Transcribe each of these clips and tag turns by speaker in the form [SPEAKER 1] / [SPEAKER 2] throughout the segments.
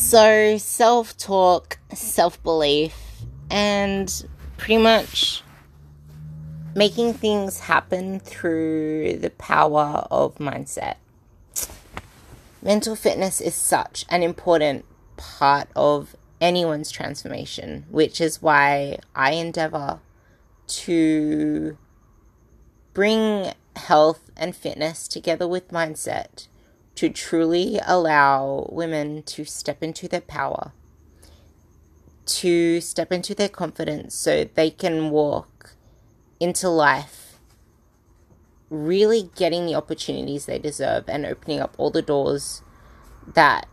[SPEAKER 1] So, self talk, self belief, and pretty much making things happen through the power of mindset. Mental fitness is such an important part of anyone's transformation, which is why I endeavor to bring health and fitness together with mindset to truly allow women to step into their power, to step into their confidence so they can walk into life really getting the opportunities they deserve and opening up all the doors that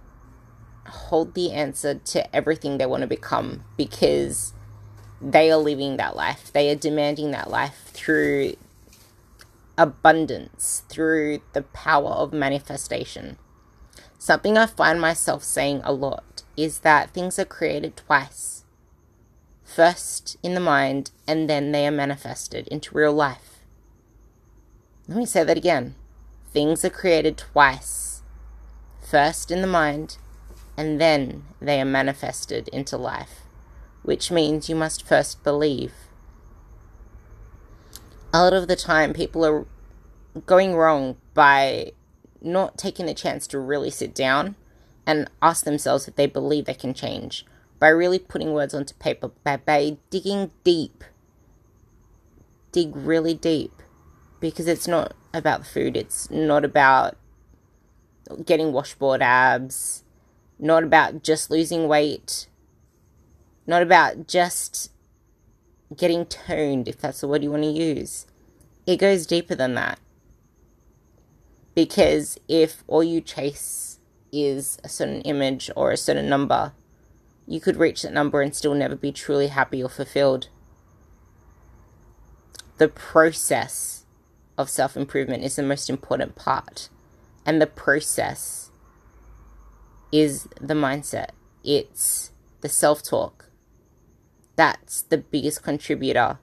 [SPEAKER 1] hold the answer to everything they want to become because they are living that life. They are demanding that life through abundance through the power of manifestation. Something I find myself saying a lot is that things are created twice first in the mind, and then they are manifested into real life. Let me say that again. Things are created twice first in the mind, and then they are manifested into life, which means you must first believe a lot of the time people are going wrong by not taking the chance to really sit down and ask themselves if they believe they can change by really putting words onto paper by, by digging deep. Dig really deep because it's not about the food. It's not about getting washboard abs. Not about just losing weight. Not about just getting toned, if that's the word you want to use. It goes deeper than that. Because if all you chase is a certain image or a certain number, you could reach that number and still never be truly happy or fulfilled. The process of self improvement is the most important part. And the process is the mindset, it's the self talk, that's the biggest contributor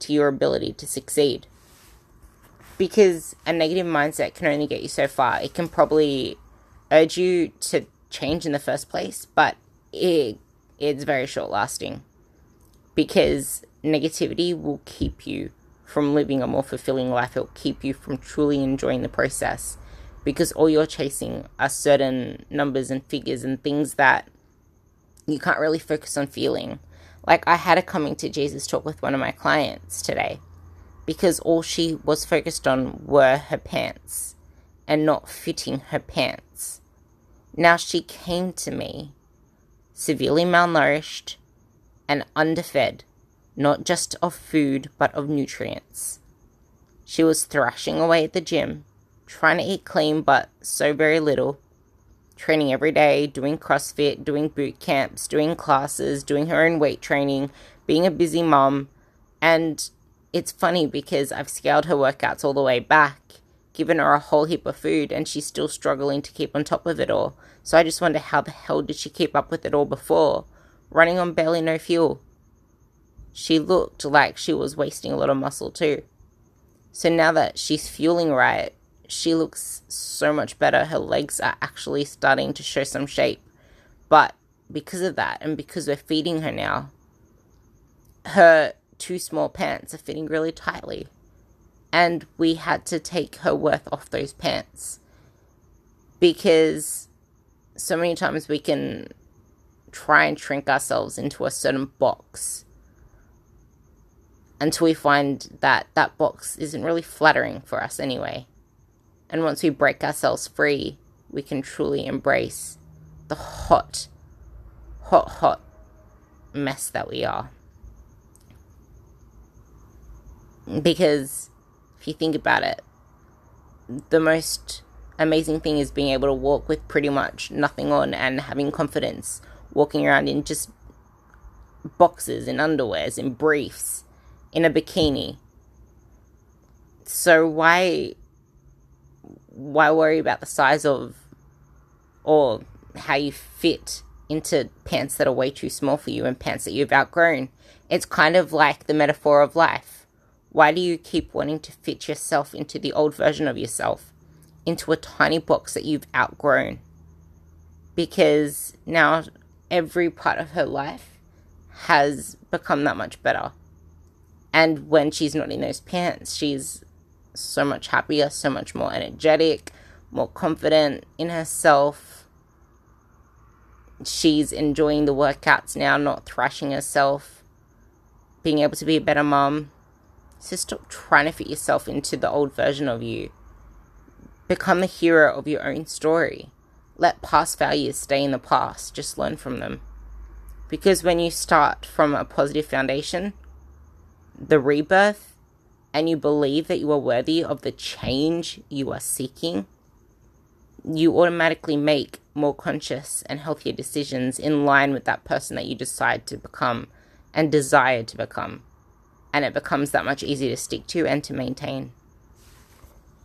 [SPEAKER 1] to your ability to succeed. Because a negative mindset can only get you so far. It can probably urge you to change in the first place, but it it's very short lasting. Because negativity will keep you from living a more fulfilling life. It'll keep you from truly enjoying the process. Because all you're chasing are certain numbers and figures and things that you can't really focus on feeling like, I had a coming to Jesus talk with one of my clients today because all she was focused on were her pants and not fitting her pants. Now she came to me severely malnourished and underfed, not just of food but of nutrients. She was thrashing away at the gym, trying to eat clean but so very little, training every day, doing CrossFit, doing boot camps, doing classes, doing her own weight training, being a busy mom. And it's funny because I've scaled her workouts all the way back, given her a whole heap of food, and she's still struggling to keep on top of it all. So I just wonder how the hell did she keep up with it all before? Running on barely no fuel. She looked like she was wasting a lot of muscle too. So now that she's fueling right, she looks so much better. Her legs are actually starting to show some shape. But because of that, and because we're feeding her now, her two small pants are fitting really tightly. And we had to take her worth off those pants. Because so many times we can try and shrink ourselves into a certain box until we find that that box isn't really flattering for us anyway. And once we break ourselves free, we can truly embrace the hot, hot, hot mess that we are. Because if you think about it, the most amazing thing is being able to walk with pretty much nothing on and having confidence, walking around in just boxes, in underwears, in briefs, in a bikini. So, why why worry about the size of or how you fit into pants that are way too small for you and pants that you've outgrown? It's kind of like the metaphor of life. Why do you keep wanting to fit yourself into the old version of yourself, into a tiny box that you've outgrown? because now every part of her life has become that much better. And when she's not in those pants, she's so much happier, so much more energetic, more confident in herself. She's enjoying the workouts now, not thrashing herself, being able to be a better mom. So stop trying to fit yourself into the old version of you. Become the hero of your own story. Let past failures stay in the past, just learn from them. Because when you start from a positive foundation, the rebirth, and you believe that you are worthy of the change you are seeking, you automatically make more conscious and healthier decisions in line with that person that you decide to become and desire to become. And it becomes that much easier to stick to and to maintain.